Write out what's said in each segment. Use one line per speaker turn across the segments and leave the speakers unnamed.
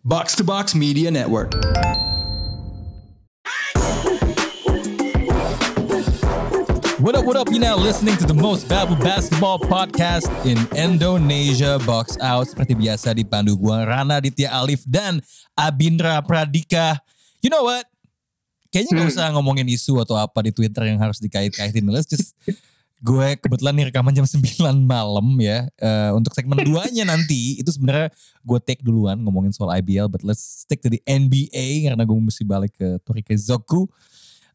Box to Box Media Network.
What up, what up? You're now listening to the most valuable basketball podcast in Indonesia. Box Out seperti biasa dipandu gua Rana Ditya Alif dan Abindra Pradika. You know what? Kayaknya nggak usah ngomongin isu atau apa di Twitter yang harus dikait-kaitin. Let's just gue kebetulan nih rekaman jam 9 malam ya. Eh, untuk segmen 2-nya nanti itu sebenarnya gue take duluan ngomongin soal IBL but let's stick to the NBA karena gue mesti balik ke Torike Zoku.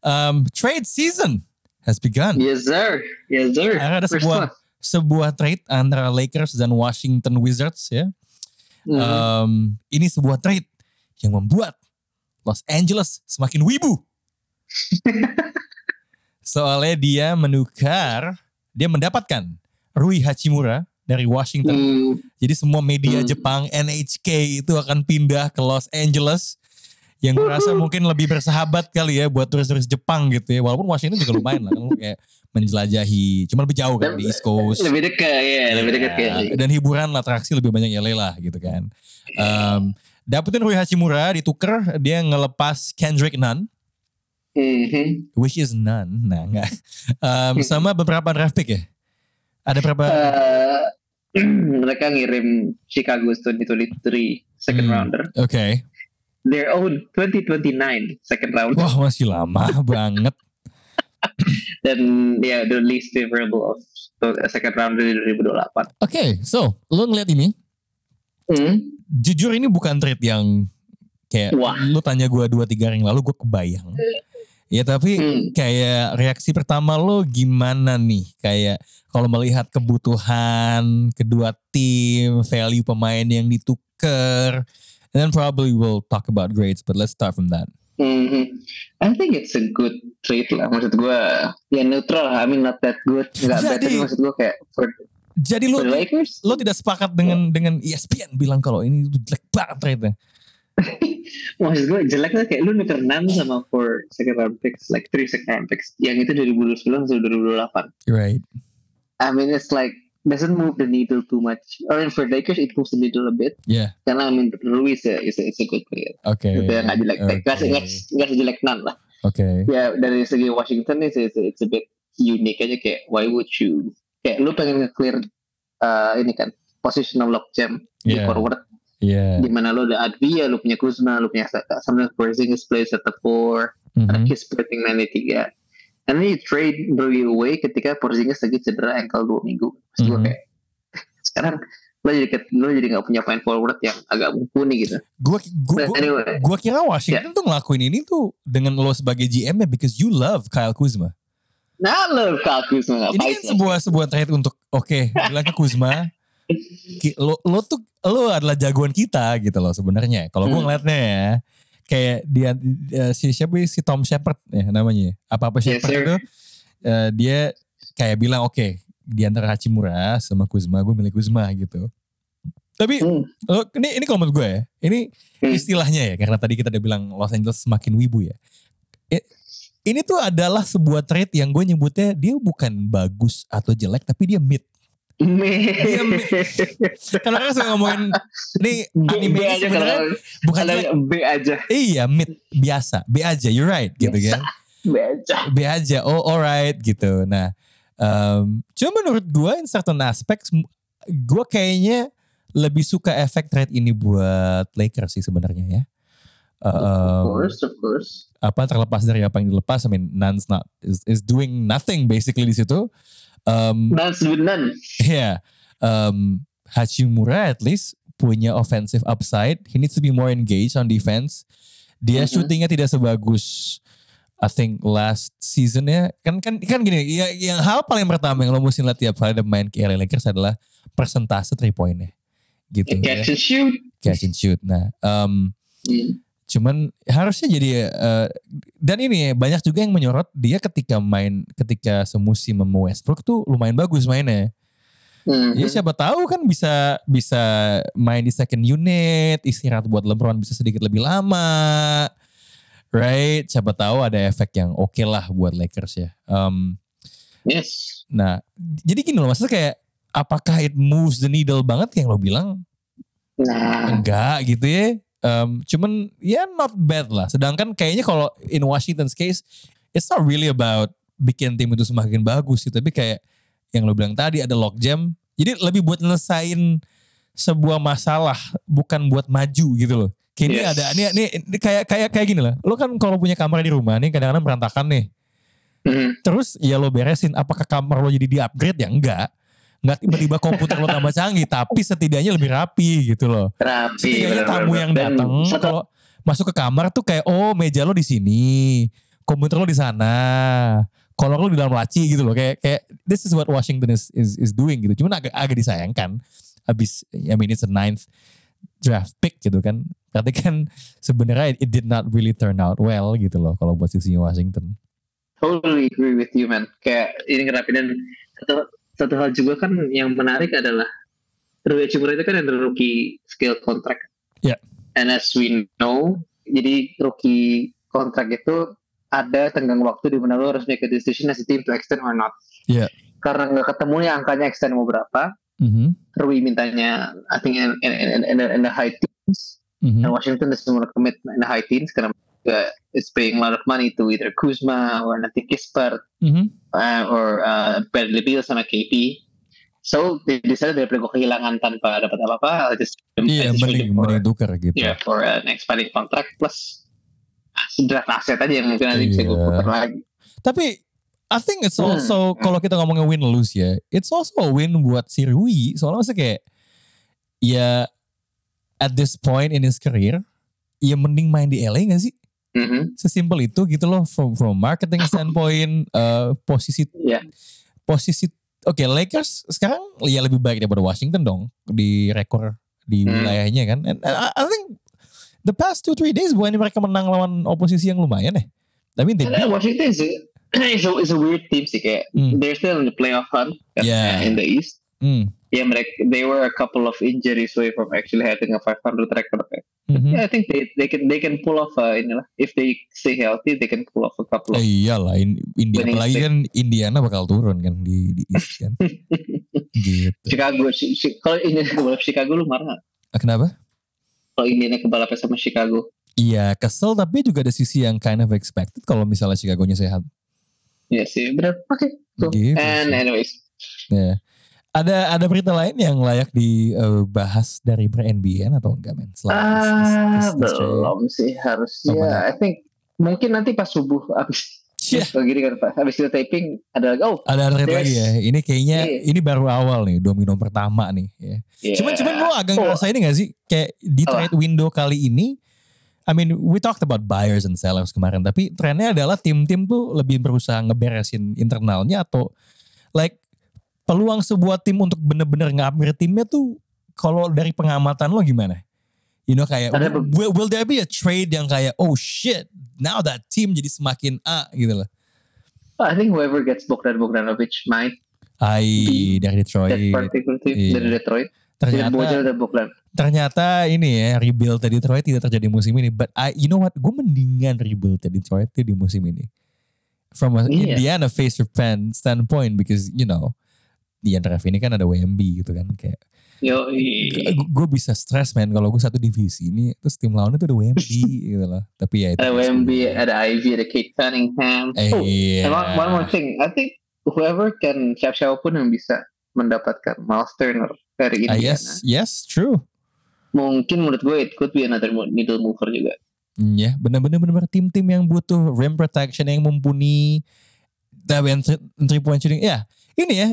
Um, trade season has begun.
Yes sir, yes sir.
Ada sebuah sebuah trade antara Lakers dan Washington Wizards ya.
Mhm.
Um, ini sebuah trade yang membuat Los Angeles semakin wibu. Soalnya dia menukar, dia mendapatkan Rui Hachimura dari Washington.
Hmm,
Jadi semua media
Hmm.
Jepang NHK itu akan pindah ke Los Angeles. Yang gue rasa mungkin lebih bersahabat kali ya buat turis-turis Jepang gitu ya. Walaupun Washington juga lumayan lah. Kan kayak menjelajahi. Cuma lebih jauh kan di East Coast.
lebih dekat ya, lebih dekat
Ya. Dan hiburan lah, atraksi lebih banyak LA lah gitu kan. Um, dapetin Rui Hachimura dituker dia ngelepas Kendrick Nunn
Mhm.
which is none. Nah, enggak. Um, sama beberapa draft pick ya. Ada berapa?
Eh, mereka ngirim Chicago 2023 second
Hmm.
rounder.
Oke.
Their own 2029 second rounder.
Wah, masih lama banget.
Dan ya the least favorable of second rounder di 2028.
Oke, so lo ngeliat ini,
Hmm.
jujur ini bukan trade yang kayak
Wah.
lu tanya gue dua tiga hari yang lalu gue kebayang. Ya tapi
Hmm.
kayak reaksi pertama lo gimana nih? Kayak kalau melihat kebutuhan kedua tim, value pemain yang ditukar, and then probably we'll talk about grades, but let's start from that.
Mhm. I think it's a good trade lah. Maksud gue ya neutral. I mean not that good. Nggak bad.
Jadi-
Tapi maksud gue kayak for,
Jadi lo
for the Lakers.
lo tidak sepakat dengan dengan E ESPN bilang kalau ini jelek banget trade-nya.
Maksud gue jelek tuh kayak lu nuker Nan sama for second round picks, like three second round picks. Yang itu dari 2009 sampai 2028.
Right.
I mean it's like doesn't move the needle too much. Or in for Lakers it moves the needle a bit.
Yeah.
Karena I mean Ruiz is a, is a, is a good player.
Oke.
Itu yang nggak jelek, nggak nggak sejelek Nan lah.
Oke.
Ya dari segi Washington it's, it's, it's a bit unique aja kayak why would you kayak lu pengen nge-clear uh, ini kan positional lock jam di
Yeah.
forward
Yeah.
di mana lu ada Advia, lu punya Kuzma, lu punya sometimes Porzingis plays at the four,
Mhm.
Kiss splitting main di tiga. And then you trade Rui away ketika Porzingis lagi cedera ankle dua minggu. Terus gue
Mhm.
kayak sekarang lo jadi lo jadi nggak punya point forward yang agak mumpuni gitu.
Gua, gua, gua,
anyway,
gua kira Washington tuh ngelakuin ini tuh dengan lo sebagai GM ya because you love Kyle Kuzma.
nah lo Kyle Kuzma
Ini kan sebuah sebuah trade untuk oke bilang ke Kuzma lo lo tuh lo adalah jagoan kita gitu loh sebenarnya. Kalau
Hmm.
ngeliatnya ya kayak dia eh, si siapa ya? si Tom Shepard ya namanya apa apa
Yes,
Shepard
sir.
itu eh, dia kayak bilang oke di antara Hachimura sama Kuzma gue milih Kuzma gitu. Tapi
Hmm.
lo, ini ini kalau menurut gue ya ini
Hmm.
istilahnya ya karena tadi kita udah bilang Los Angeles semakin wibu ya. Ini tuh adalah sebuah trade yang gue nyebutnya dia bukan bagus atau jelek tapi dia mid. Mid. Karena kan suka ngomongin ini
B,
anime
B
ini
aja kalau
bukan jelek.
B aja,
Iya mid biasa, B aja, you're right gitu
Biasa.
kan.
B aja.
B aja, oh alright gitu. Nah, um, cuma menurut gue in certain aspects, gue kayaknya lebih suka efek trade ini buat Lakers sih sebenarnya ya.
of
Um,
course, of course.
apa terlepas dari apa yang dilepas, I mean Nance not is, is doing nothing basically di situ. Um,
with none.
yeah, um, Hachimura at least punya offensive upside. He needs to be more engaged on defense. Dia
Mhm.
shootingnya tidak sebagus I think last seasonnya kan kan kan gini ya yang hal paling pertama yang lo mesti lihat tiap kali ada main ke LA Lakers adalah persentase three pointnya gitu ya.
Catch and shoot.
catch and shoot nah um,
Hmm.
Cuman harusnya jadi eh, dan ini banyak juga yang menyorot dia ketika main ketika semusim sama Westbrook tuh lumayan bagus mainnya
Mhm.
Ya siapa tahu kan bisa bisa main di second unit, istirahat buat LeBron bisa sedikit lebih lama. Right? Siapa tahu ada efek yang oke lah buat Lakers ya. Um,
Yes.
nah, jadi gini loh maksudnya kayak apakah it moves the needle banget yang lo bilang?
Nah,
Enggak gitu ya. Um, cuman ya not bad lah. Sedangkan kayaknya kalau in Washington's case, it's not really about bikin tim itu semakin bagus sih. Tapi kayak yang lo bilang tadi ada logjam. Jadi lebih buat nyelesain sebuah masalah, bukan buat maju gitu loh. Kayak ini
Yes.
ada, ini, ini, ini kayak kayak kayak gini lah. Lo kan kalau punya kamar di rumah nih kadang-kadang berantakan nih.
Mhm.
Terus ya lo beresin. Apakah kamar lo jadi di upgrade ya enggak? Enggak tiba-tiba komputer lo tambah canggih, tapi setidaknya lebih rapi gitu loh.
Rapi.
Setidaknya tamu yang datang kalau masuk ke kamar tuh kayak oh meja lo di sini, komputer lo di sana, kolor lo di dalam laci gitu loh. Kayak kayak this is what Washington is is, is doing gitu. Cuman agak agak disayangkan habis I mean it's a ninth draft pick gitu kan. Berarti kan sebenarnya it did not really turn out well gitu loh kalau buat sisi Washington.
Totally agree with you man. Kayak ini rapi dan satu, hal juga kan yang menarik adalah Rui Hachimura itu kan ada rookie skill contract.
Ya.
And as we know, jadi rookie contract itu ada tenggang waktu di mana lo harus make a decision as a team to extend or not.
Ya.
Karena nggak ketemu ya angkanya extend mau berapa,
Mhm,
Rui mintanya I think in, in, in, in, the, in the high teens
mhm.
and Washington doesn't want to commit in the high teens karena uh, it's paying a lot of money to either Kuzma or nanti Kispert
Mhm.
uh, or uh, Bradley Beal sama KP. So they decided daripada gue kehilangan tanpa dapat apa-apa, I'll just just
mending mending tukar gitu.
yeah, for an expiring contract plus draft aset aja yang mungkin nanti bisa gue
Iya.
putar lagi.
Tapi I think it's
Hmm.
also kalau kita ngomongin win lose ya, it's also a win buat si Rui. Soalnya maksudnya kayak ya at this point in his career, ya mending main di LA gak sih?
Mhm.
Sesimpel itu gitu loh from from marketing standpoint, eh, posisi
Iya.
posisi oke Lakers sekarang ya lebih baik daripada Washington dong di rekor di
Hmm.
wilayahnya kan. And I, I think the past two three days bukannya mereka menang lawan oposisi yang lumayan ya. Tapi they
And, uh, Washington is a, is a, is a weird team sih kayak
Hmm.
they're still in the playoff hunt kan,
Yeah.
in the East.
Hmm.
Yeah, mereka they were a couple of injuries away from actually having a 500 record.
Mhm.
Yeah, I think they they can they can pull off uh, inilah if they stay healthy they can pull off a couple of
Eh, iyalah, in, India apalagi kan Indiana bakal turun kan di, di East kan. gitu.
Chicago. Chi- Chi- Kalau ini kebalap Chicago lu marah?
Ah, Kenapa?
Kalau ini kebalapnya sama Chicago.
Iya kesel tapi juga ada sisi yang kind of expected kalau misalnya Chicago-nya sehat.
Iya sih, benar. Oke. cool.
Gitu
And
sih.
anyways,
Ya. Ada ada berita lain yang layak dibahas dari ber NBA atau enggak men?
Ah belum sih harusnya.
Oh.
I think mungkin nanti pas subuh abis
Iya.
kalau gini kan Pak, habis kita taping ada lagi. Oh,
Ada
There's-
lagi ya. Ini kayaknya
Iya.
ini baru awal nih domino pertama nih. Ya.
yeah.
Cuman cuman lo agak
Oh.
ngerasa ini gak sih kayak di
Apa?
trade window kali ini I mean we talked about buyers and sellers kemarin tapi trennya adalah tim-tim tuh lebih berusaha ngeberesin internalnya atau like peluang sebuah tim untuk bener-bener nge-upgrade timnya tuh kalau dari pengamatan lo gimana? You know kayak
Ada be-
will, will there be a trade yang kayak oh shit now that team jadi semakin A gitu loh.
I think whoever gets Bogdan Bogdanovic might
Ai dari
that
Detroit
particular team
Iya.
dari Detroit. Dari
ternyata
Bojel dan Bogdan.
ternyata ini ya rebuild di Detroit tidak terjadi musim ini. But I, you know what? Gue mendingan rebuild di Detroit di musim ini. From a
Iya.
Indiana face fan standpoint because you know di draft ini kan ada WMB gitu kan kayak
Yo,
gue bisa stress man kalau gue satu divisi ini terus tim lawannya tuh ada WMB gitu loh. Tapi ya itu.
ada WMB, ada Ivy, ada Kate Cunningham.
Eh,
Oh,
iya.
And one, one more thing, I think whoever can siapa siapa pun yang bisa mendapatkan Miles Turner dari
Ah,
Indiana,
yes, yes, true.
mungkin menurut gue it could be another needle mover juga.
Hmm, Ya, benar-benar benar tim-tim yang butuh rim protection yang mumpuni, three, point shooting. Ya, ini ya,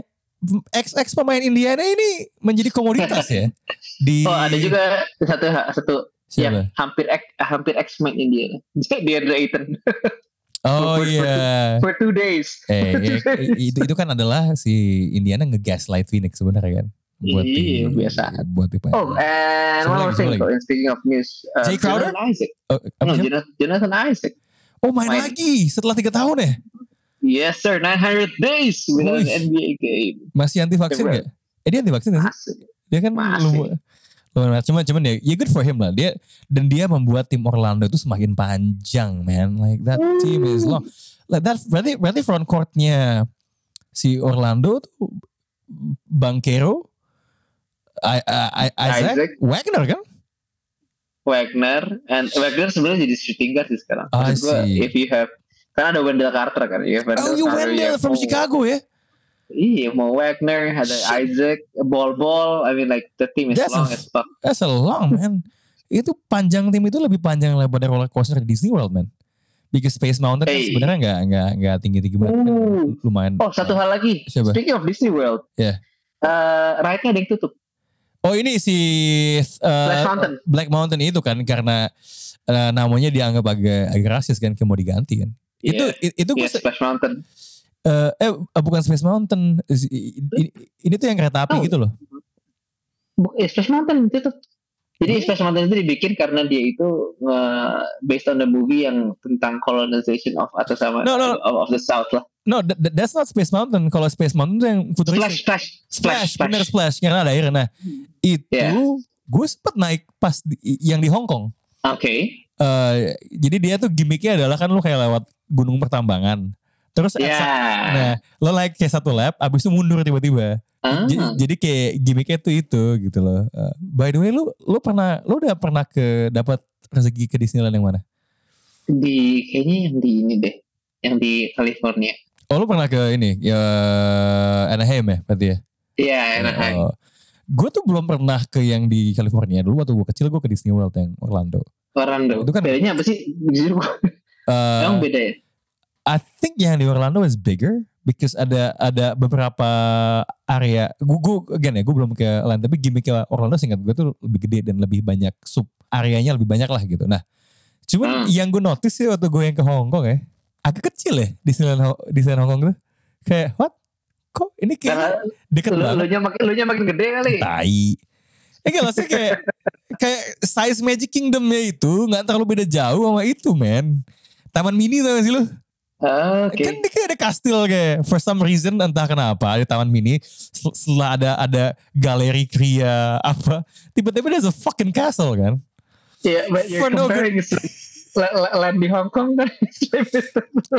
ex-ex pemain Indiana ini menjadi komoditas ya. Di
Oh ada juga satu satu
siapa?
yang hampir ex, hampir ex main Indiana, dia ada Aiton
Oh
for- for-
iya.
for two days.
Eh, ya, itu itu kan adalah si Indiana ngegaslight Phoenix sebenarnya kan. Buat
Iya,
di-
biasa.
Buat di
Oh, and one more thing.
lagi?
Speaking of news, uh,
Jay Crowder?
Jonathan Isaac.
Oh, apa
No, Jonathan Isaac.
oh main,
main.
lagi setelah tiga tahun ya?
Yes, sir. 900 days without an NBA game.
Masih anti vaksin
Keren.
gak? Eh dia anti vaksin gak sih? Dia kan
Masih.
lumayan. lumayan cuman cuman ya, ya good for him lah. Dia dan dia membuat tim Orlando itu semakin panjang, man. Like that team is long. Like that berarti berarti front courtnya si Orlando tuh Bankero, I, I, I- Isaac,
Isaac.
Wagner kan?
Wagner, and Wagner sebenarnya jadi shooting guard sih sekarang. Maksud
see.
if you have, kan ada Wendell Carter kan, you have
Oh, you
Carter,
Wendell
have
from Chicago ya?
Iya, mau Wagner, ada Isaac, Ball Ball. I mean like the team is
That's
long
a-
as fuck.
That's a long man. itu panjang tim itu lebih panjang daripada roller coaster di Disney World man. Because Space Mountain kan
Hey.
sebenarnya nggak nggak nggak tinggi tinggi banget. kan. Lumayan.
Oh, satu hal lagi.
Siapa?
Speaking of Disney World,
Yeah.
eh, ride-nya ada yang tutup.
Oh ini si uh,
Black Mountain.
Black Mountain itu kan karena uh, namanya dianggap agak agak rasis kan, kayak mau diganti kan. Itu i- itu gue
Iya, Splash Mountain.
eh eh bukan Space Mountain. Ini, ini tuh yang kereta api
Oh.
gitu loh.
Eh, Splash Mountain tutup. Jadi
Hmm.
Splash Mountain itu dibikin karena dia itu eh, based on the movie yang tentang colonization of atau sama
No, no.
of, of the South lah.
No, that, that- that's not Space Mountain. Kalau Space Mountain tuh yang
Splash,
futuristik.
splash,
Splash, bener splash karena ada air. Nah, itu
Yeah.
gue sempet naik pas di, yang di Hong Kong.
Oke.
Eh, jadi dia tuh gimmicknya adalah kan lu kayak lewat gunung pertambangan. Terus
Ya.
nah lo naik kayak satu lap, abis itu mundur tiba-tiba.
Ah,
Jadi kayak gimmicknya tuh itu gitu loh. Eh, by the way, lu lu pernah lu udah pernah ke dapat rezeki ke Disneyland yang mana?
di kayaknya yang di ini deh, yang di California.
Oh lu pernah ke ini ya Anaheim ya berarti ya?
Iya, Anaheim.
Oh. Gue tuh belum pernah ke yang di California dulu waktu gue kecil gue ke Disney World yang Orlando.
Orlando.
Itu kan-
bedanya apa sih? Jujur
Eh,
emang beda ya?
I think yang di Orlando is bigger because ada ada beberapa area. Gue gue again ya gue belum ke lain tapi gimmicknya Orlando singkat gue tuh lebih gede dan lebih banyak sub areanya lebih banyak lah gitu. Nah, cuman
Hmm.
yang gue notice sih waktu gue yang ke Hong Kong ya agak kecil ya Disneyland Ho- Disneyland Hong Kong tuh. Kayak what? Kok ini kayak deket
lu,
banget?
lu nya makin lu nya makin gede kali.
Tai. Eh enggak maksudnya kayak kayak size Magic Kingdomnya itu nggak terlalu beda jauh sama itu men. Taman mini tau gak sih lu?
Ah, Oke.
Kan dia kayak ada kastil kayak for some reason entah kenapa ada taman mini setelah ada ada galeri kria apa tiba-tiba there's a fucking castle kan.
Yeah, but you're
For no
comparing la- land di Hong Kong kan.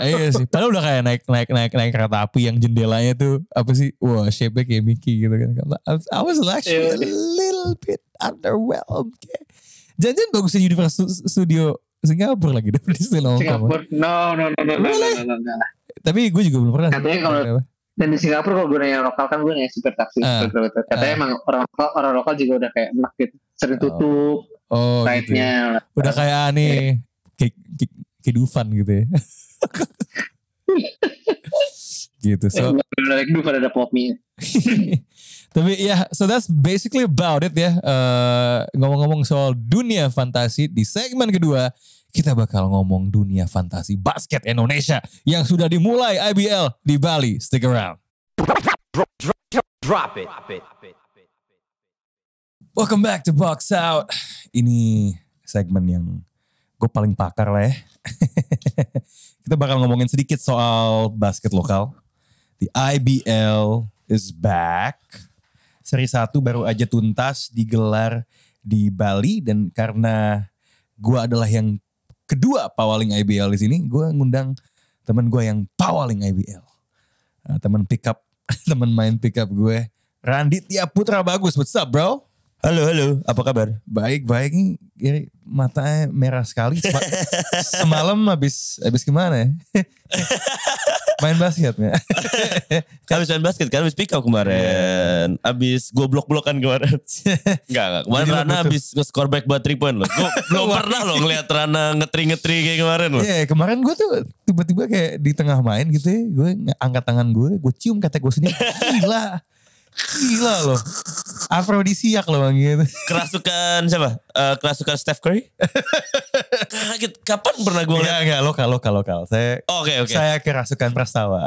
Eh, iya sih. Padahal udah kayak naik naik naik naik kereta api yang jendelanya tuh apa sih? Wah, shape-nya kayak Mickey gitu kan. I was- actually a
Iya.
little bit underwhelmed. Kayak, Jangan-jangan bagusnya Universal Studio Singapura lagi Disneyland Hong Kong.
Singapura. No, no, no, no, no, no, no, no.
Tapi gue juga belum pernah.
Katanya kalau- Dan di Singapura kalau gue nanya lokal kan gue nanya super taksi. Super gitu. Katanya
Ah.
emang orang lokal, orang lokal juga udah kayak enak gitu. Sering
Oh.
tutup
Oh, gitu. ya. Udah kayak nih kayak kayak, Dufan gitu ya. gitu. So
like dulu pada ada pop mie.
Tapi ya, so that's basically about it ya. Eh, ngomong-ngomong soal dunia fantasi di segmen kedua, kita bakal ngomong dunia fantasi basket Indonesia yang sudah dimulai IBL di Bali. Stick around.
Drop it.
Welcome back to Box Out. Ini segmen yang gue paling pakar lah ya. kita bakal ngomongin sedikit soal basket lokal. The IBL is back. Seri 1 baru aja tuntas digelar di Bali dan karena gue adalah yang kedua pawaling IBL di sini, gue ngundang teman gue yang pawaling IBL. Nah, teman pickup, teman main pickup gue, Randitya Putra Bagus. What's up bro?
Halo, halo. Apa kabar?
Baik, baik nih. Ini matanya merah sekali. Sema- Semalam habis habis gimana ya? Main basket ya?
Habis main basket kan, habis pick up kemarin. Habis gue blok-blokan kemarin. Enggak, enggak. Kemarin
Jadi
Rana habis nge-score back buat 3 point loh. Gue belum pernah loh ngeliat Rana ngetri-ngetri kayak kemarin loh.
Iya, kemarin gue tuh tiba-tiba kayak di tengah main gitu ya. Gue angkat tangan gue, gue cium kata gue sendiri. Gila. Gila loh. Afrodisiak loh bang gitu.
Kerasukan siapa? Eh, kerasukan Steph Curry? Kaget. Kapan pernah gue ngeliat?
enggak. Lokal, lokal, lokal. Saya
Oke, oke.
saya kerasukan Prastawa.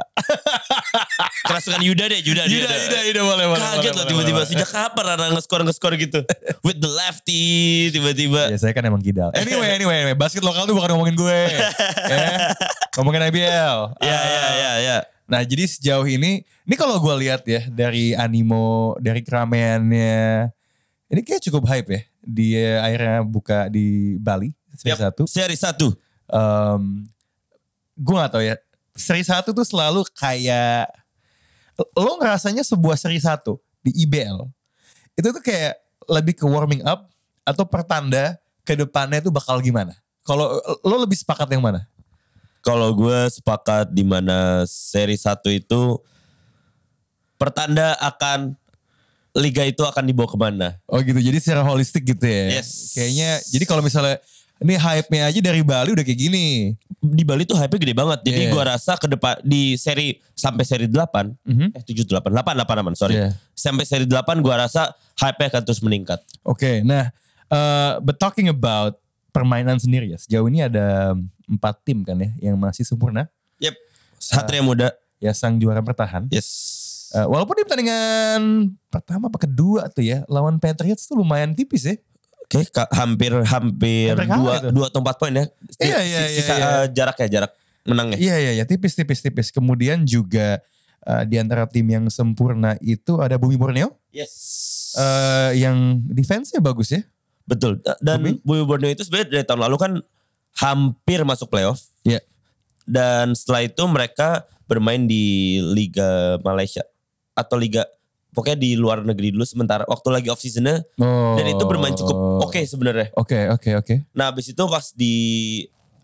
Kerasukan Yuda deh, Yuda.
Yuda, Yuda, Yuda, boleh, boleh.
Kaget
boleh,
loh tiba-tiba. Sejak kapan Rana nge-score nge-score gitu? With the lefty, tiba-tiba.
Ya saya kan emang kidal. Anyway, anyway, anyway, basket lokal tuh bukan ngomongin gue. ya. Ngomongin IBL.
Ya, ya,
Ah,
ya, ya.
Nah jadi sejauh ini, ini kalau gue lihat ya dari animo, dari keramaiannya, ini kayak cukup hype ya. Dia akhirnya buka di Bali, seri
Yap.
satu.
Seri satu.
Em, gue gak tahu ya, seri satu tuh selalu kayak, lo ngerasanya sebuah seri satu di IBL, itu tuh kayak lebih ke warming up atau pertanda ke depannya tuh bakal gimana? Kalau lo lebih sepakat yang mana?
Kalau gue sepakat di mana seri 1 itu pertanda akan liga itu akan dibawa ke mana.
Oh gitu, jadi secara holistik gitu ya?
Yes.
Kayaknya, jadi kalau misalnya ini hype-nya aja dari Bali udah kayak gini.
Di Bali tuh hype-nya gede banget. Jadi
Iya.
gua rasa ke depan di seri sampai seri 8,
Mhm.
eh 7 8, 8 8 aman, sorry.
Iya.
Sampai seri 8 gua rasa hype-nya akan terus meningkat.
Oke, nah, eh, but talking about permainan sendiri ya, sejauh ini ada empat tim kan ya yang masih sempurna.
Yep. Satria Muda.
Ya sang juara bertahan.
Yes.
Eh, walaupun di pertandingan pertama apa kedua tuh ya lawan Patriots tuh lumayan tipis ya.
Oke, ka- hampir hampir dua,
itu.
dua atau empat poin ya.
Iya, iya, iya,
Sisa
iya.
eh, jarak ya, jarak menangnya.
Iya iya iya tipis tipis tipis. Kemudian juga eh, di antara tim yang sempurna itu ada Bumi Borneo
Yes.
eh, yang defense-nya bagus ya.
Betul. Dan
Bumi?
Bumi Borneo itu sebenarnya dari tahun lalu kan hampir masuk playoff.
Iya.
Dan setelah itu mereka bermain di Liga Malaysia atau Liga pokoknya di luar negeri dulu sementara waktu lagi off seasonnya
Oh.
dan itu bermain cukup oke sebenarnya.
Oke oke oke.
Nah habis itu pas di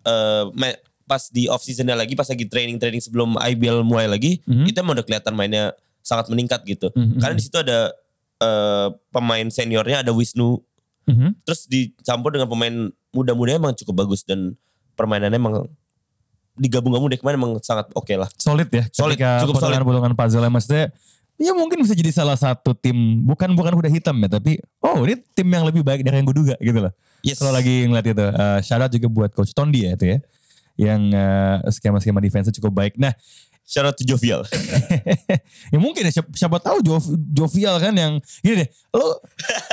eh, ma- pas di off seasonnya lagi pas lagi training training sebelum IBL mulai lagi
Mhm.
itu emang udah kelihatan mainnya sangat meningkat gitu.
Mhm.
Karena di situ ada eh, pemain seniornya ada Wisnu
Mhm.
terus dicampur dengan pemain muda-mudanya emang cukup bagus dan permainannya emang digabung-gabung deh kemarin emang sangat oke lah.
Solid ya.
Solid, cukup solid.
potongan-potongan puzzle maksudnya ya mungkin bisa jadi salah satu tim bukan bukan udah hitam ya tapi oh ini tim yang lebih baik dari yang gue duga gitu loh.
Yes.
Kalau lagi ngeliat itu, uh, shout out juga buat Coach Tondi ya itu ya. Yang uh, skema-skema defense cukup baik. Nah,
Shout out to Jovial.
ya mungkin ya siapa, siapa tahu Jov- Jovial kan yang gini deh. Lo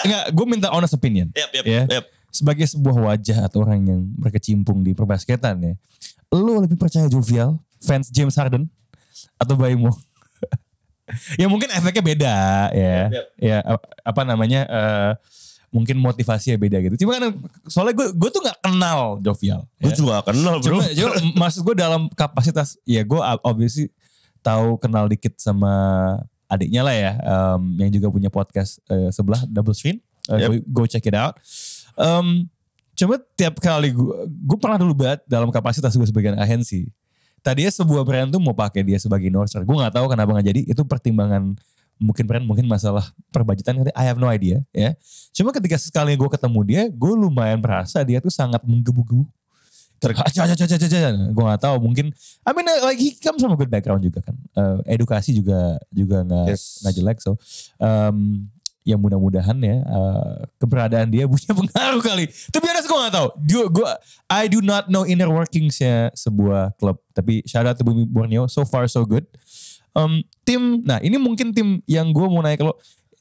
enggak, gue minta honest opinion.
yap, yap,
Ya.
yap.
Sebagai sebuah wajah atau orang yang berkecimpung di perbasketan ya. Lo lebih percaya Jovial, fans James Harden atau Baimo? ya mungkin efeknya beda ya.
Yap,
Ya ap- apa namanya eh, mungkin motivasinya beda gitu. Cuma kan soalnya gue gue tuh nggak kenal Jovial.
Gue
ya.
juga gak kenal bro.
Cuma, cuma maksud gue dalam kapasitas ya gue obviously tahu kenal dikit sama adiknya lah ya em, yang juga punya podcast eh, sebelah Double Screen. Eh,
Yep.
go, go check it out. Em, cuma tiap kali gue gue pernah dulu banget dalam kapasitas gue sebagai agensi. Tadinya sebuah brand tuh mau pakai dia sebagai endorser. Gue nggak tahu kenapa nggak jadi. Itu pertimbangan mungkin brand mungkin masalah perbajetan. I have no idea ya. Cuma ketika sekali gue ketemu dia, gue lumayan merasa dia tuh sangat menggebu-gebu. Gue gak tahu mungkin. I mean uh, like he comes from a good background juga kan. Eh, edukasi juga juga nggak
Yes.
nggak jelek. So um, ya mudah-mudahan ya eh, keberadaan dia punya pengaruh kali. Tapi honest gue gak tahu. Gue, gue, I do not know inner workingsnya sebuah klub. Tapi shout out to Bumi Borneo. So far so good. Um, tim, nah ini mungkin tim yang gue mau naik lo.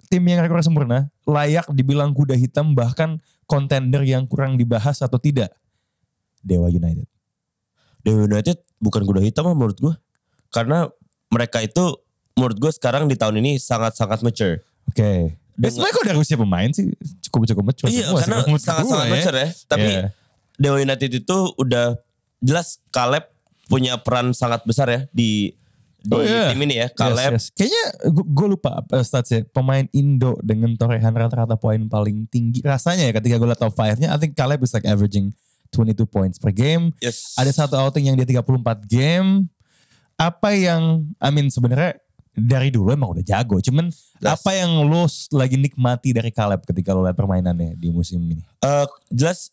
Tim yang rekor sempurna, layak dibilang kuda hitam bahkan kontender yang kurang dibahas atau tidak. Dewa United.
Dewa United bukan kuda hitam menurut gue. Karena mereka itu menurut gue sekarang di tahun ini sangat-sangat mature.
Oke. Dan
Dengan-
sebenarnya kalau dari usia pemain sih cukup-cukup mature.
Iya karena
kalau
sangat-sangat
ya.
mature ya. Tapi
Iya.
Dewa United itu udah jelas Caleb punya peran sangat besar ya di di
Oh, iya.
tim ini ya. Caleb
Yes, yes. Kayaknya gue lupa uh, statsnya. Pemain Indo dengan torehan rata-rata poin paling tinggi. Rasanya ya ketika gue liat top 5-nya. I think Caleb is like averaging 22 points per game.
yes.
Ada satu outing yang dia 34 game. Apa yang, I mean sebenarnya dari dulu emang udah jago. Cuman
Yes.
apa yang lo lagi nikmati dari Caleb ketika lo liat permainannya di musim ini?
Eh, jelas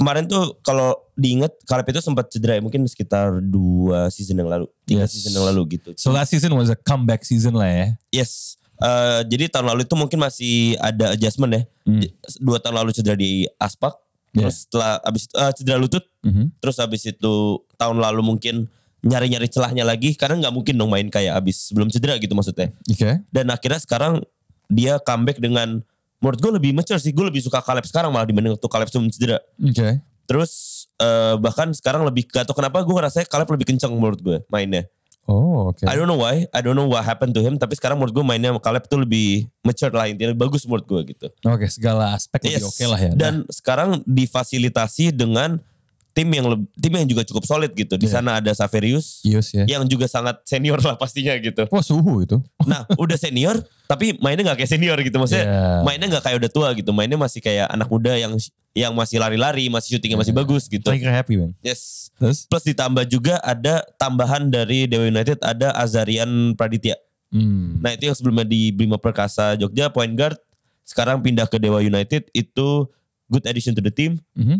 kemarin tuh kalau diinget Caleb itu sempat cedera ya mungkin sekitar dua season yang lalu, tiga
Yes.
season yang lalu gitu.
So last season was a comeback season lah ya.
Yes. Eh, jadi tahun lalu itu mungkin masih ada adjustment ya.
Hmm.
Dua tahun lalu cedera di aspak.
Yeah.
Terus setelah abis itu eh, cedera lutut.
Mhm.
Terus abis itu tahun lalu mungkin nyari-nyari celahnya lagi. Karena nggak mungkin dong main kayak abis sebelum cedera gitu maksudnya.
Oke.
Dan akhirnya sekarang dia comeback dengan menurut gue lebih mature sih. Gue lebih suka Caleb sekarang malah dibanding waktu Caleb sebelum cedera.
Oke.
Terus eh, bahkan sekarang lebih gak tau kenapa gue ngerasa Caleb lebih kenceng menurut gue mainnya.
Oh oke.
I don't know why, I don't know what happened to him. Tapi sekarang menurut gue mainnya Caleb tuh lebih mature lah intinya lebih bagus menurut gue gitu.
Oke segala aspek lebih
Yes.
oke lah ya.
Dan sekarang difasilitasi dengan tim yang tim yang juga cukup solid gitu. Di
Iya.
sana ada Saverius
Ius ya.
yang juga sangat senior lah pastinya gitu.
Wah suhu itu.
Nah, udah senior tapi mainnya nggak kayak senior gitu. Maksudnya
Iya.
mainnya nggak kayak udah tua gitu. Mainnya masih kayak anak muda yang yang masih lari-lari, masih syutingnya masih
Iya.
bagus gitu.
Trigger happy man.
Yes.
Terus?
Plus ditambah juga ada tambahan dari Dewa United ada Azarian Praditya.
Hmm.
Nah itu yang sebelumnya di Bima Perkasa Jogja point guard. Sekarang pindah ke Dewa United itu good addition to the team.
Mhm.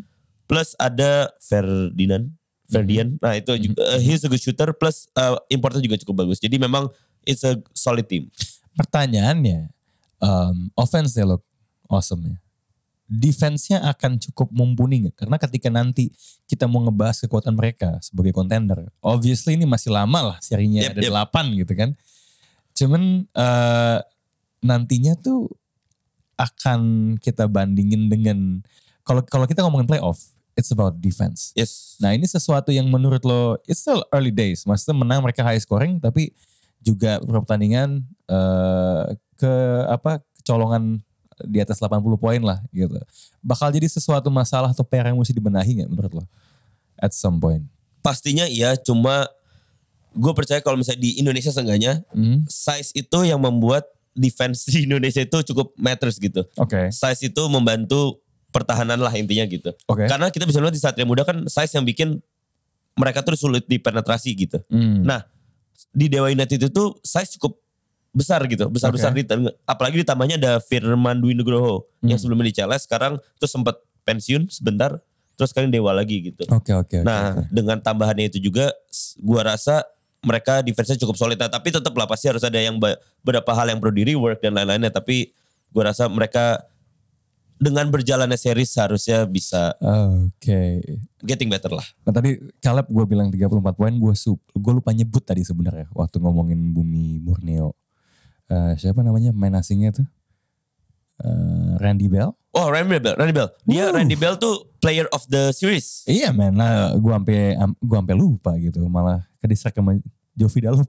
Plus ada Ferdinand. Ferdian. Nah itu juga uh, he's a good shooter. Plus uh, importnya juga cukup bagus. Jadi memang it's a solid team.
Pertanyaannya, um, offense they look awesome ya. Defense-nya akan cukup mumpuni nggak? Karena ketika nanti kita mau ngebahas kekuatan mereka sebagai contender, obviously ini masih lama lah serinya
Yep,
ada
yep.
delapan gitu kan. Cuman eh, nantinya tuh akan kita bandingin dengan kalau kalau kita ngomongin playoff, it's about defense.
Yes.
Nah ini sesuatu yang menurut lo, it's still early days. Maksudnya menang mereka high scoring, tapi juga pertandingan eh, ke apa kecolongan di atas 80 poin lah gitu. Bakal jadi sesuatu masalah atau PR yang mesti dibenahi nggak menurut lo? At some point.
Pastinya iya. Cuma gue percaya kalau misalnya di Indonesia seenggaknya
Hmm,
size itu yang membuat defense di Indonesia itu cukup matters gitu.
Oke.
Size itu membantu pertahanan lah intinya gitu.
Oke.
Karena kita bisa lihat di Satria Muda kan size yang bikin mereka tuh sulit dipenetrasi gitu.
Hmm,
Nah, di Dewa United itu size cukup besar gitu, besar-besar
Oke.
di apalagi ditambahnya ada Firman Dwi Nugroho yang
Hmm.
sebelumnya di CS sekarang terus sempat pensiun sebentar terus sekarang Dewa lagi gitu.
Oke oke. oke,
Nah,
oke.
dengan tambahannya itu juga gua rasa mereka defense-nya cukup solid. Nah, tapi tetap lah pasti harus ada yang beberapa hal yang perlu di rework dan lain-lainnya. Tapi gua rasa mereka dengan berjalannya series harusnya bisa
Oke.
getting better lah.
Nah tadi Caleb gue bilang 34 poin, gue sup, gue lupa nyebut tadi sebenarnya waktu ngomongin Bumi Borneo. Eh, siapa namanya main asingnya tuh? Eh, Randy Bell.
Oh, Randy Bell, Randy Bell. Dia
Wuh.
Randy Bell tuh player of the series.
Iya men, nah, gue sampai gue sampai lupa gitu, malah ke distract sama Jovi Dalop.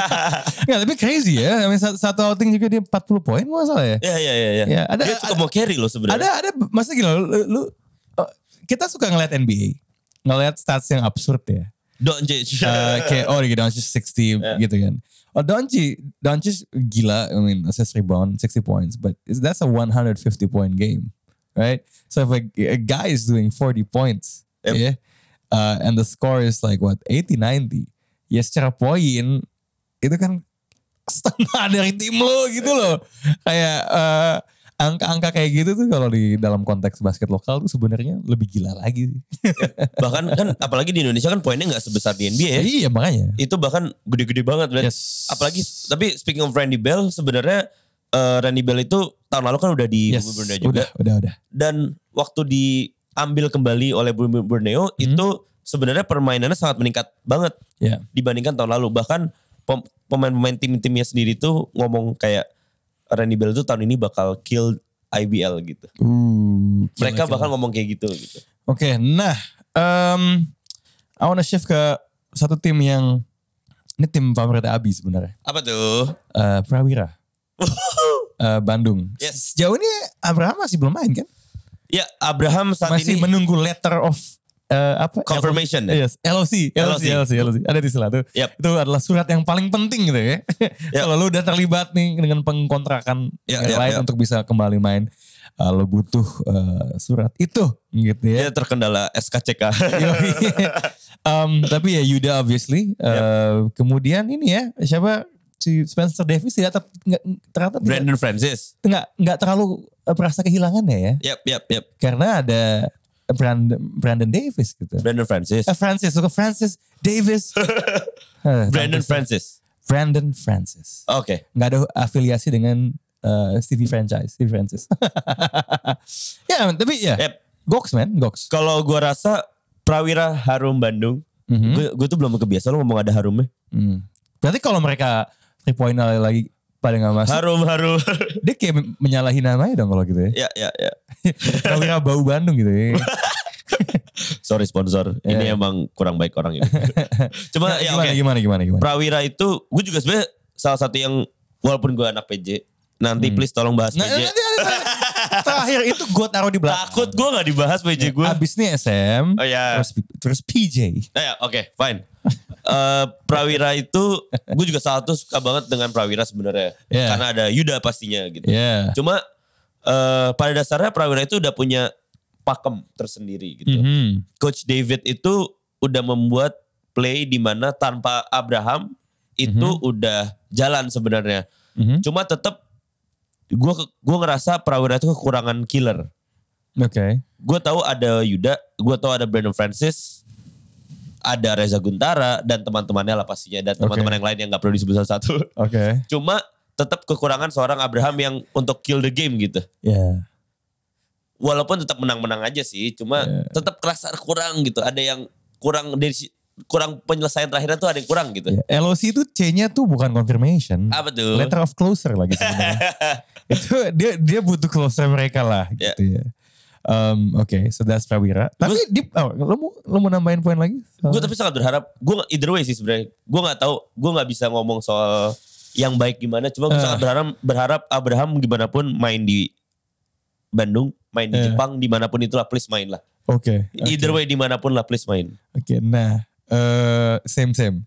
Nggak, tapi crazy ya. I mean, satu, satu outing juga dia 40 poin masalah ya.
Iya, iya, iya. Ya.
Ya, ada-
Dia cukup mau carry loh sebenarnya.
Ada ada maksudnya gini loh, lu, lu oh, kita suka ngeliat NBA, ngeliat stats yang absurd ya.
Doncic.
Eh, kayak oh gitu Doncic 60
Yeah.
gitu kan. Oh Doncic, Doncic gila, I mean assist rebound 60 points, but that's a 150 point game, right? So if a, a guy is doing 40 points,
Yep.
yeah, uh, and the score is like what 80 90, ya secara poin itu kan setengah dari tim lo gitu loh. Kayak eh, angka-angka kayak gitu tuh kalau di dalam konteks basket lokal tuh sebenarnya lebih gila lagi.
bahkan kan apalagi di Indonesia kan poinnya nggak sebesar di NBA ya.
Iya makanya.
Itu bahkan gede-gede banget.
Yes.
Apalagi tapi speaking of Randy Bell sebenarnya eh, Randy Bell itu tahun lalu kan udah di
yes,
Bumi Borneo juga
udah, udah, udah.
dan waktu diambil kembali oleh Bumi Borneo
Hmm.
itu sebenarnya permainannya sangat meningkat banget
Ya.
dibandingkan tahun lalu bahkan pem- pemain-pemain tim-timnya sendiri tuh ngomong kayak Randy Bell itu tahun ini bakal kill IBL gitu.
Uh,
Mereka
gila,
bakal
gila.
ngomong kayak gitu gitu.
Oke, nah, um, I wanna shift ke satu tim yang ini tim favorit Abi sebenarnya,
Apa tuh?
Eh, Prawira, Eh, Bandung.
Yes.
Sejauh ini Abraham masih belum main kan?
Ya Abraham saat
masih
ini
menunggu letter of eh, apa?
confirmation ya.
Yes, LOC, LOC,
LOC.
LOC. Ada di istilah tuh.
Yep.
Itu adalah surat yang paling penting gitu ya.
Yep.
Kalau lu udah terlibat nih dengan pengkontrakan
Yep,
yang
yep,
lain
yep.
untuk bisa kembali main, eh, lo butuh eh, surat itu gitu ya.
Dia terkendala SKCK.
Um, tapi ya Yuda obviously. Uh, Kemudian ini ya siapa si Spencer Davis tidak ter, nggak- ternyata tidak,
Brandon Francis.
nggak nggak terlalu uh, merasa kehilangannya ya
Yap, yap, yap.
karena ada Brandon Brandon Davis gitu.
Brandon Francis.
Eh, Francis, suka Francis Davis. Eh,
Brandon Francis.
Brandon Francis.
Oke.
Nggak ada afiliasi dengan uh, Stevie Franchise, Stevie Francis. ya, tapi ya,
Yep.
Gox man, Gox.
Kalau gua rasa Prawira Harum Bandung.
Mhm.
Gue gue tuh belum kebiasa lo ngomong ada harumnya.
Hmm. Berarti kalau mereka three point lagi pada nggak masuk,
Harum harum.
dia kayak menyalahi namanya dong kalau gitu ya.
ya ya ya.
Prawira bau Bandung gitu ya.
Sorry sponsor.
Ya,
Ini
ya.
emang kurang baik orang ini. Cuma ya
gimana,
oke.
gimana, gimana, gimana.
Prawira itu gue juga sebenarnya salah satu yang walaupun gue anak PJ nanti
Hmm.
please tolong bahas
Nah,
PJ.
nanti, nanti, nanti. Terakhir itu gue taruh di belakang.
Takut gue gak dibahas PJ gue.
Abis nih SM,
Oh ya.
terus, terus PJ.
Eh, ya, Oke, fine. Eh, Prawira itu, gue juga salah tuh suka banget dengan Prawira sebenarnya.
Yeah.
Karena ada Yuda pastinya gitu.
Ya.
Cuma eh, pada dasarnya Prawira itu udah punya pakem tersendiri gitu.
Mhm.
Coach David itu udah membuat play di mana tanpa Abraham itu udah jalan sebenarnya.
Mhm.
Cuma tetap gue gua ngerasa Prawira itu kekurangan killer.
Oke.
Gue tahu ada Yuda, gue tahu ada Brandon Francis, ada Reza Guntara dan teman-temannya lah pastinya dan teman-teman
Oke.
yang lain yang nggak perlu disebut satu-satu.
Oke.
Cuma tetap kekurangan seorang Abraham yang untuk kill the game gitu.
Ya.
Walaupun tetap menang-menang aja sih, cuma
Yeah.
tetap kerasa kurang gitu. Ada yang kurang dari kurang penyelesaian terakhirnya tuh ada yang kurang gitu.
Ya, LOC itu C-nya tuh bukan confirmation.
Apa tuh?
Letter of closer lagi sebenarnya. itu dia dia butuh closer mereka lah
Ya.
gitu ya. Um, Oke, so that's Prawira. Tapi di, oh, lo mau lo mau nambahin poin lagi?
Gue tapi sangat berharap, gue either way sih sebenarnya. Gue nggak tahu, gue nggak bisa ngomong soal yang baik gimana. Cuma gue
Eh.
sangat berharap, berharap Abraham gimana pun main di Bandung, main di
Eh.
Jepang, di mana pun itulah please main lah.
Oke. oke.
Either way di mana pun lah please main.
Oke, nah eh same same.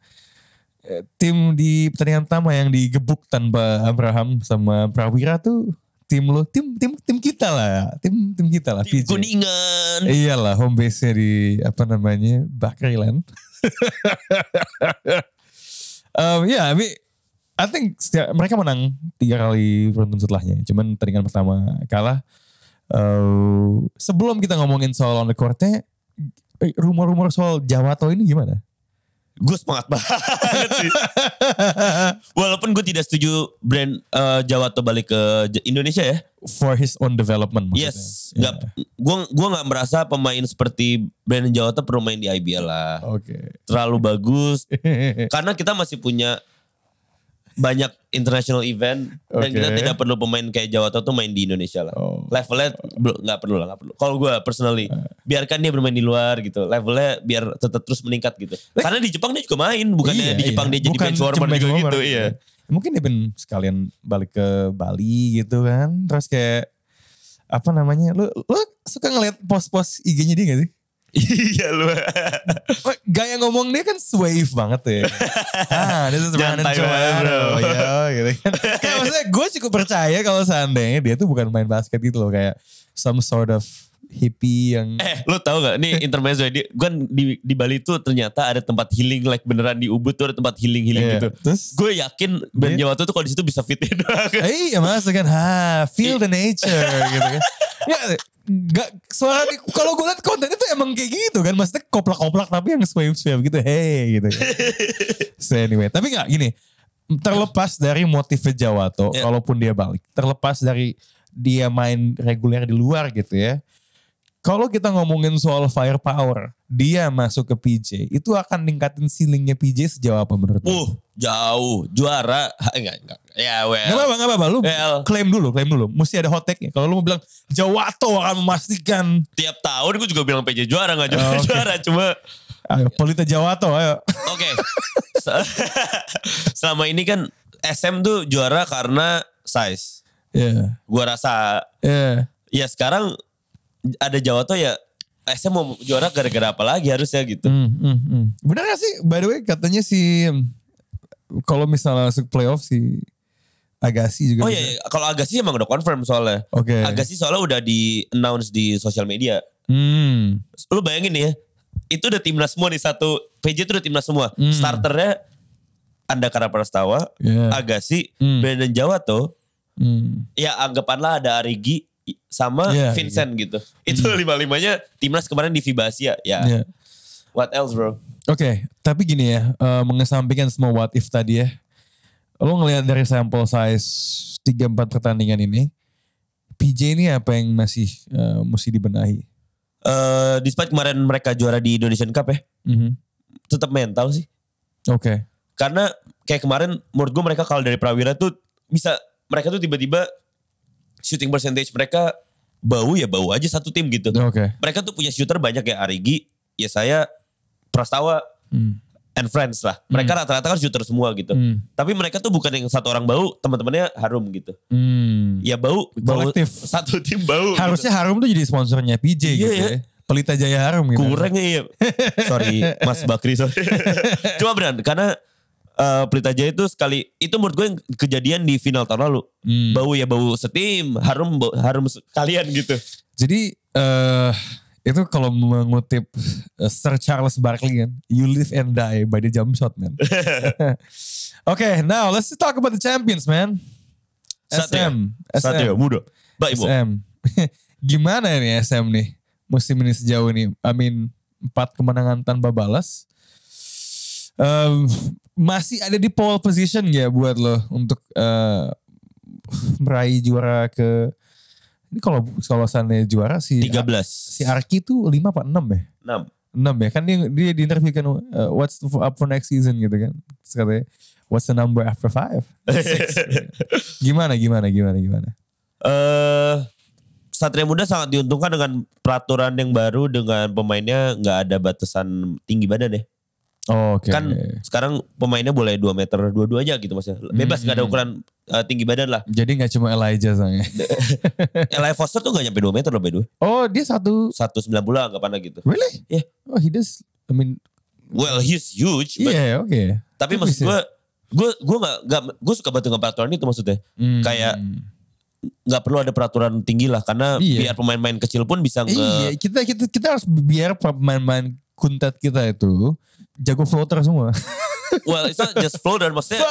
Eh, Tim di pertandingan pertama yang digebuk tanpa Abraham sama Prawira tuh tim lo, tim tim tim kita lah, tim tim kita lah.
Tim
PJ.
Kuningan.
Iyalah home base-nya di apa namanya Bakriland. um, ya, yeah, I mean, I think setiap, mereka menang tiga kali beruntun setelahnya. Cuman pertandingan pertama kalah. Uh, sebelum kita ngomongin soal on the court-nya, eh, rumor-rumor soal Jawato ini gimana?
Gue semangat banget sih. Walaupun gue tidak setuju brand eh, Jawato balik ke Indonesia ya.
For his own development maksudnya.
Yes,
Ya.
nggak, gue gua nggak merasa pemain seperti Brandon Jawato perlu main di IBL lah.
Oke.
Terlalu bagus. Karena kita masih punya banyak international event dan kita tidak perlu pemain kayak Jawato tuh main di Indonesia lah.
Oh.
Levelnya belum nggak perlu lah, nggak perlu. Kalau gue personally, biarkan dia bermain di luar gitu. Levelnya biar tetap terus meningkat gitu. Karena di Jepang dia juga main, bukannya
Iya,
di Jepang
iya.
dia jadi
Bukan
bench warmer
cuma bench
juga
warmer,
gitu. Iya.
Mungkin dia pengen sekalian balik ke Bali gitu kan. Terus kayak apa namanya? Lu lu suka ngeliat post-post IG-nya dia gak sih?
Iya lu.
Wah, Gaya ngomong dia kan wave banget ya. ah, this is Brandon
Nyantai banget, bro.
Ya, gitu kan. Kayak maksudnya gue cukup percaya kalau seandainya dia tuh bukan main basket gitu loh. Kayak some sort of hippie yang...
Eh, lu tahu gak? Nih intermezzo dia, gue kan di, di Bali tuh ternyata ada tempat healing like beneran di Ubud tuh ada tempat healing healing
Iya.
gitu.
Terus
Gue yakin Ben
Dia-
Jawato tuh kalau di situ bisa fit in.
Eh, iya masuk kan, ha, feel the nature gitu kan. Ya, gak, suara di- kalau gue liat kontennya tuh emang kayak gitu kan. Maksudnya koplak-koplak tapi yang swave-swave gitu. Hey gitu kan. so anyway, tapi gak gini. Terlepas dari motifnya Jawato,
Ya.
kalaupun dia balik. Terlepas dari dia main reguler di luar gitu ya. Kalau kita ngomongin soal firepower, dia masuk ke PJ, itu akan ningkatin ceilingnya PJ sejauh apa menurut lu?
Uh, jauh. Juara. Enggak, enggak. Ya, well.
Gak apa-apa, gak apa-apa. Lu
Well.
klaim dulu, klaim dulu. Mesti ada hot take-nya. Kalau lu mau bilang Jawato akan memastikan.
Tiap tahun gue juga bilang PJ juara gak juara
Oh, oke.
juara cuma
Ayo, Polita Jawato, ayo.
oke. Se- Selama ini kan SM tuh juara karena size.
Iya,
Gua rasa
iya.
ya sekarang ada Jawato ya SM mau juara gara-gara apa lagi harusnya gitu.
Hmm, hmm, hmm. Bener gak sih? By the way, katanya si kalau misalnya masuk playoff si Agassi juga.
Oh
bisa.
iya, iya. kalau Agassi emang udah confirm soalnya.
Oke.
Agassi soalnya udah di announce di sosial media.
Hmm.
Lu bayangin nih ya, itu udah timnas semua nih satu PJ itu udah timnas semua.
Hmm.
Starternya Andakara Prastawa,
Iya.
Agassi,
Hmm.
Brandon Jawato,
Hmm.
ya anggapanlah ada Arigi sama
Iya,
Vincent gitu. Itu lima-limanya timnas kemarin di FIBA Asia. Ya,
Iya.
what else bro?
Oke, tapi gini ya, eh, mengesampingkan semua what if tadi ya. Lo ngelihat dari sampel size 3-4 pertandingan ini, PJ ini apa yang masih eh, mesti dibenahi?
Eh, despite kemarin mereka juara di Indonesian Cup ya,
Mhm.
tetap mental sih.
Oke.
Karena kayak kemarin menurut gue mereka kalau dari Prawira tuh bisa mereka tuh tiba-tiba shooting percentage mereka bau ya bau aja satu tim gitu.
Oke.
Mereka tuh punya shooter banyak ya Arigi, ya saya Prastawa,
Hmm.
and friends lah. Mereka rata-rata kan shooter semua gitu.
Hmm.
Tapi mereka tuh bukan yang satu orang bau, teman-temannya harum gitu.
Hmm.
Ya bau, bau
Kolektif.
satu tim bau.
Harusnya Harum tuh jadi sponsornya PJ
Iya,
gitu
iya.
ya. Pelita Jaya Harum gitu.
Kurang ya. sorry Mas Bakri sorry. Cuma benar karena eh, Pelita Jaya itu sekali itu menurut gue kejadian di final tahun lalu.
Hmm.
Bau ya bau setim, harum bau- harum kalian gitu.
Jadi eh itu kalau mengutip eh, Sir Charles Barkley kan, you live and die by the jump shot man. okay, now let's talk about the champions man. SM,
Satria
SM,
muda. Baik.
SM. Gimana ini SM nih musim ini sejauh ini? I mean empat kemenangan tanpa balas. Em, masih ada di pole position ya buat lo untuk eh, meraih juara ke ini kalau kalau seandainya juara si
13.
si Arki tuh 5 apa 6 ya?
6.
6 ya kan dia dia di interview kan uh, what's the- up for next season gitu kan. Terus katanya what's the number after 5? gimana gimana gimana gimana?
Eh Satria Muda sangat diuntungkan dengan peraturan yang baru dengan pemainnya nggak ada batasan tinggi badan ya.
Oh, Oke.
Kan sekarang pemainnya boleh 2 meter dua-dua aja gitu maksudnya. Bebas nggak ada
Hmm.
ukuran eh, tinggi badan lah.
Jadi nggak cuma Elijah soalnya.
Eli Foster tuh gak nyampe 2 meter loh by the way.
Oh dia satu
190 anggapannya gitu.
really?
Iya.
Oh he does. I mean
Well he's huge.
iya
but-
oke.
Tapi
Tapi
maksud
bisa.
gue, gue gue gak, gak gue suka bantu dengan peraturan itu maksudnya.
Hmm.
Kayak nggak perlu ada peraturan tinggi lah karena
Iya.
biar pemain-pemain kecil pun bisa nge
Iya, kita kita kita harus biar pemain-pemain kuntet kita itu jago floater semua.
well it's not just floater maksudnya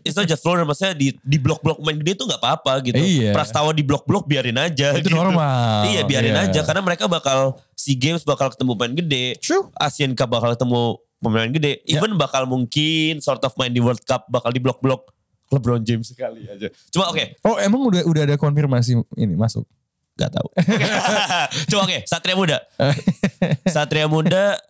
it's not just floater maksudnya di di blok-blok pemain gede itu nggak apa-apa gitu.
Iya.
Prastawa di blok-blok biarin aja.
itu
gitu.
normal.
Iya biarin
Iya.
aja karena mereka bakal SEA Games bakal ketemu pemain gede.
True.
Asian Cup bakal ketemu pemain gede.
Ya.
Even bakal mungkin sort of main di World Cup bakal di blok-blok LeBron James sekali aja. Cuma oke,
Oh emang udah udah ada konfirmasi ini masuk.
Gak tahu. Cuma oke, Satria Muda. Satria Muda,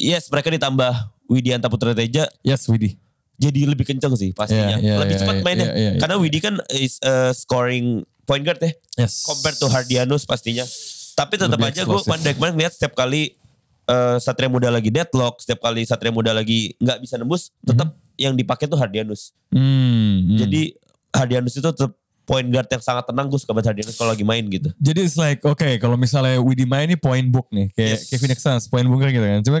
yes mereka ditambah Widianta Putra Teja
Yes, Widi.
jadi lebih kenceng sih pastinya.
Iya, iya,
lebih
iya,
cepat
iya,
mainnya.
iya, iya, iya.
Karena Widi kan is a scoring point guard ya.
Yes.
Compared to Hardianus pastinya. Tapi tetap
Lebih
aja gue pandai kemarin lihat setiap kali eh, Satria Muda lagi deadlock, setiap kali Satria Muda lagi nggak bisa nembus, tetap yang dipakai tuh Hardianus.
Hmm, hmm.
Jadi Hardianus itu tetap point guard yang sangat tenang gue suka banget Hardianus kalau lagi main gitu.
Jadi it's like oke kalau misalnya Widi main ini point book nih kayak
Yes.
Kevin Suns point booker gitu kan. Cuma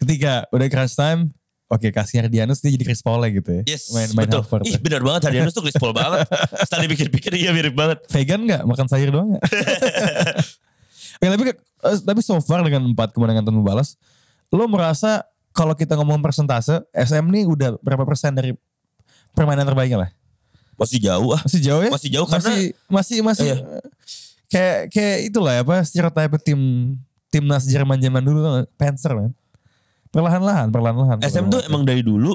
ketika udah crunch time oke kasih Hardianus dia jadi Chris Paul gitu ya.
Yes,
main main
betul.
half court.
Ih benar banget Hardianus tuh Chris Paul banget. Setelah dipikir-pikir iya mirip banget.
Vegan nggak makan sayur doang nggak? Oke, tapi eh, tapi so far dengan empat kemenangan tanpa balas, lo merasa kalau kita ngomong persentase SM nih udah berapa persen dari permainan terbaiknya lah?
Masih jauh ah.
Masih jauh ya?
Masih jauh karena
masih masih masih
Iya.
eh, kayak kayak itulah ya apa stereotype tim timnas Jerman zaman dulu Panzer kan. Perlahan-lahan, perlahan-lahan.
SM tuh
perlahan-lahan.
emang dari dulu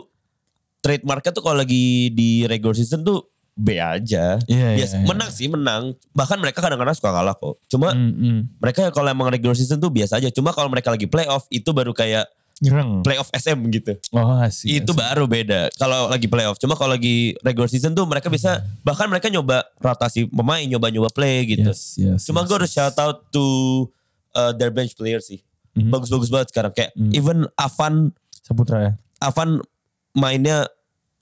trademarknya tuh kalau lagi di regular season tuh B aja.
Iya, iya,
Yes,
iya.
menang sih menang. Bahkan mereka kadang-kadang suka kalah kok. Cuma
Hmm, hmm.
mereka kalau emang regular season tuh biasa aja. Cuma kalau mereka lagi playoff itu baru kayak
Nyerang.
playoff SM gitu.
Oh, asik.
itu
asik.
baru beda. Kalau lagi playoff. Cuma kalau lagi regular season tuh mereka bisa bahkan mereka nyoba rotasi pemain, nyoba-nyoba play gitu.
Yes, yes.
Cuma
yes,
gue harus
yes.
shout out to uh, their bench player sih.
Mhm.
Bagus-bagus banget sekarang. Kayak
Mhm.
even Avan
Saputra ya.
Avan mainnya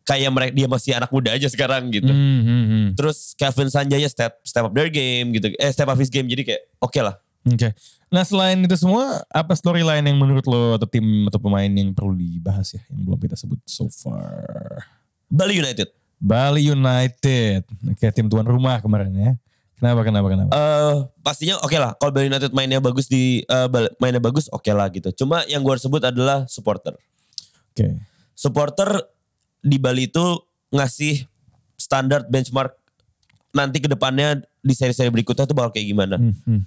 kayak mereka dia masih anak muda aja sekarang gitu.
Hmm, hmm, hmm.
Terus Kevin Sanjaya step step up their game gitu. Eh step up his game jadi kayak oke lah.
Oke. Nah selain itu semua, apa storyline yang menurut lo atau tim atau pemain yang perlu dibahas ya, yang belum kita sebut so far?
Bali United.
Bali United, oke tim tuan rumah kemarin ya. Kenapa, kenapa, kenapa?
Eh pastinya oke lah. Kalau Bali United mainnya bagus di Bal- mainnya bagus oke lah gitu. Cuma yang gue sebut adalah supporter.
Oke.
Supporter di Bali itu ngasih standar benchmark nanti ke depannya di seri-seri berikutnya tuh bakal kayak gimana.
Hmm, hmm.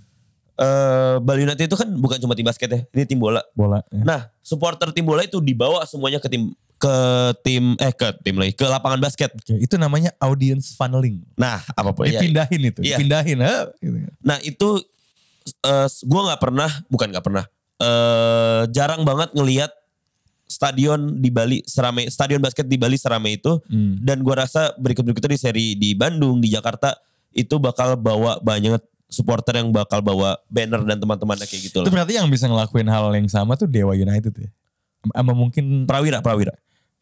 Eh, Bali United itu kan bukan cuma tim basket ya, ini tim bola.
Bola. ya.
Nah, supporter tim bola itu dibawa semuanya ke tim ke tim eh ke tim lagi ke lapangan basket.
Oke, itu namanya audience funneling.
Nah, apa pun ya.
Dipindahin itu,
Iya.
dipindahin. ha? Gitu kan.
Nah, itu eh gua nggak pernah, bukan nggak pernah. eh jarang banget ngelihat stadion di Bali seramai stadion basket di Bali seramai itu
Hmm.
dan gua rasa berikut-berikutnya di seri di Bandung, di Jakarta itu bakal bawa banyak supporter yang bakal bawa banner dan teman-temannya kayak gitu
Itu berarti yang bisa ngelakuin hal yang sama tuh Dewa United ya. Sama mungkin
Prawira, Prawira.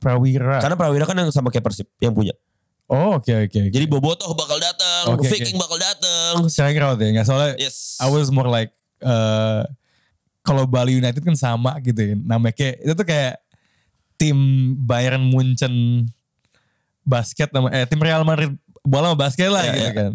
Prawira.
Karena Prawira kan yang sama kayak Persib yang punya.
oh oke oke. oke.
Jadi Bobotoh bakal datang,
Oke,
Viking bakal datang.
Striker out ya, nggak soalnya
Yes.
I was more like eh kalau Bali United kan sama gitu ya. Namanya kayak itu tuh kayak tim Bayern Munchen basket nama eh tim Real Madrid bola sama basket lah
Iya,
gitu
iya.
kan.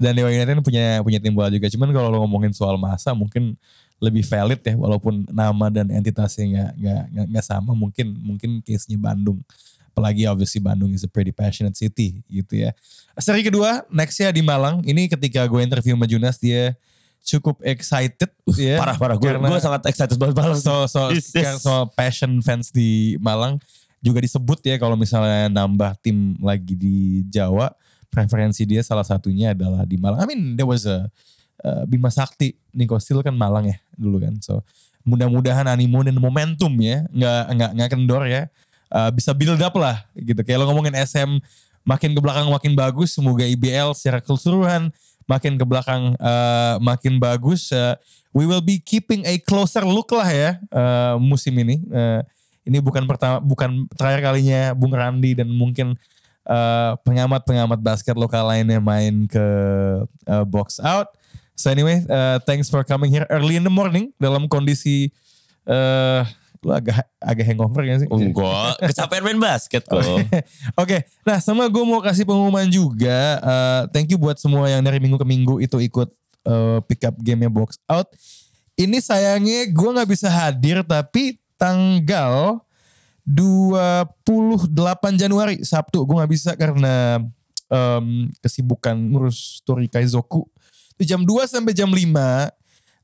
Dan Dewa United punya punya tim bola juga. Cuman kalau lo ngomongin soal masa mungkin lebih valid ya walaupun nama dan entitasnya nggak nggak nggak- sama mungkin mungkin case-nya Bandung apalagi obviously Bandung is a pretty passionate city gitu ya seri kedua nextnya di Malang ini ketika gue interview sama Junas dia cukup excited ya
Parah parah. Gue gue sangat excited banget Malang.
so so
Yes, yes.
soal passion fans di Malang juga disebut ya kalau misalnya nambah tim lagi di Jawa preferensi dia salah satunya adalah di Malang. I mean there was a uh, Bima Sakti Niko Steel kan Malang ya dulu kan. So mudah-mudahan animo dan momentum ya nggak nggak nggak kendor ya Uh, bisa build up lah gitu. Kayak lo ngomongin SM makin ke belakang makin bagus. Semoga IBL secara keseluruhan makin ke belakang uh, makin bagus. Uh, we will be keeping a closer look lah ya uh, musim ini. Uh, ini bukan pertama bukan terakhir kalinya Bung Randi dan mungkin uh, pengamat-pengamat basket lokal lainnya main ke uh, box out. So anyway, uh, thanks for coming here early in the morning dalam kondisi uh, lu agak agak hangover gak sih?
Enggak, kecapean main basket kok.
Oke, nah sama gue mau kasih pengumuman juga. Uh, thank you buat semua yang dari minggu ke minggu itu ikut uh, pick up gamenya box out. Ini sayangnya gue nggak bisa hadir tapi tanggal 28 Januari Sabtu gue nggak bisa karena em, kesibukan ngurus Tori Kaizoku. Jam 2 sampai jam 5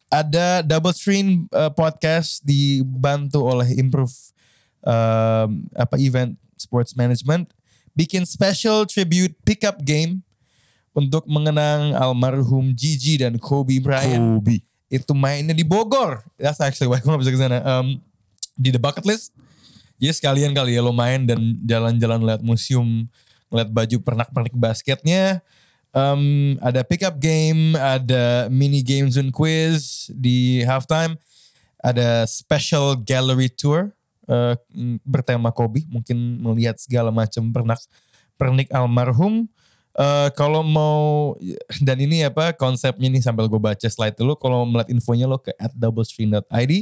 ada double stream uh, podcast dibantu oleh Improve um, apa event sports management bikin special tribute pickup game untuk mengenang almarhum Gigi dan Kobe Bryant.
Kobe.
Itu mainnya di Bogor. That's actually why gue gak bisa ke sana. Um, di the bucket list. Jadi sekalian kali ya lo main dan jalan-jalan lihat museum, ngeliat baju pernak-pernik basketnya. Um, ada pickup game, ada mini games and quiz di halftime. Ada special gallery tour uh, bertema Kobe. Mungkin melihat segala macam pernak pernik almarhum. Eh, kalau mau dan ini apa konsepnya nih sambil gue baca slide dulu. Kalau melihat infonya lo ke at doublestream.id.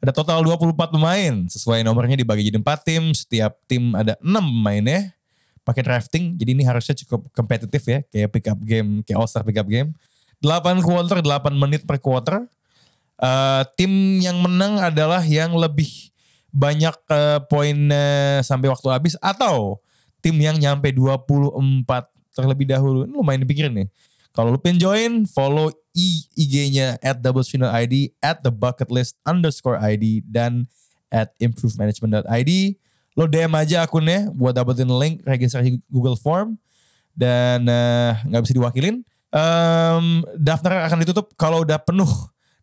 Ada total 24 pemain. Sesuai nomornya dibagi jadi 4 tim. Setiap tim ada 6 pemainnya. Pakai drafting. Jadi ini harusnya cukup kompetitif ya. Kayak pick up game. Kayak all-star pick up game. 8 quarter, 8 menit per quarter. Eh, tim yang menang adalah yang lebih banyak eh, poinnya sampai waktu habis. Atau tim yang nyampe 24 terlebih dahulu. Ini lumayan dipikirin nih. Kalau lu pengen join, follow IG-nya at doublestream.id, at the bucket list underscore ID, dan at improvemanagement.id. Lo DM aja akunnya buat dapetin link registrasi Google Form. Dan eh, nggak bisa diwakilin. Em, daftar akan ditutup kalau udah penuh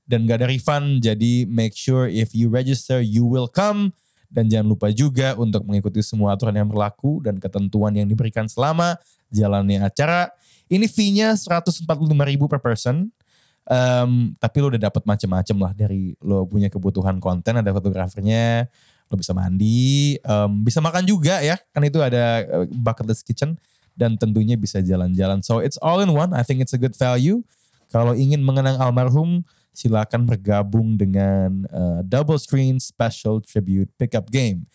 dan gak ada refund. Jadi make sure if you register, you will come. Dan jangan lupa juga untuk mengikuti semua aturan yang berlaku dan ketentuan yang diberikan selama jalannya acara. Ini fee-nya 145 ribu per person. Em, tapi lo udah dapat macam-macam lah dari lo punya kebutuhan konten, ada fotografernya, lo bisa mandi, em, bisa makan juga ya, kan itu ada eh, bucket list kitchen dan tentunya bisa jalan-jalan. So it's all in one. I think it's a good value. Kalau ingin mengenang almarhum, silakan bergabung dengan uh, Double Screen Special Tribute Pickup Game.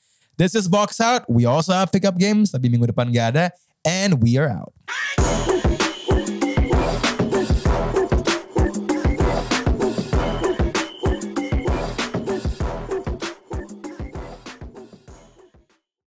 This is Box Out. We also have pickup games, tapi minggu depan gak ada. And we are out.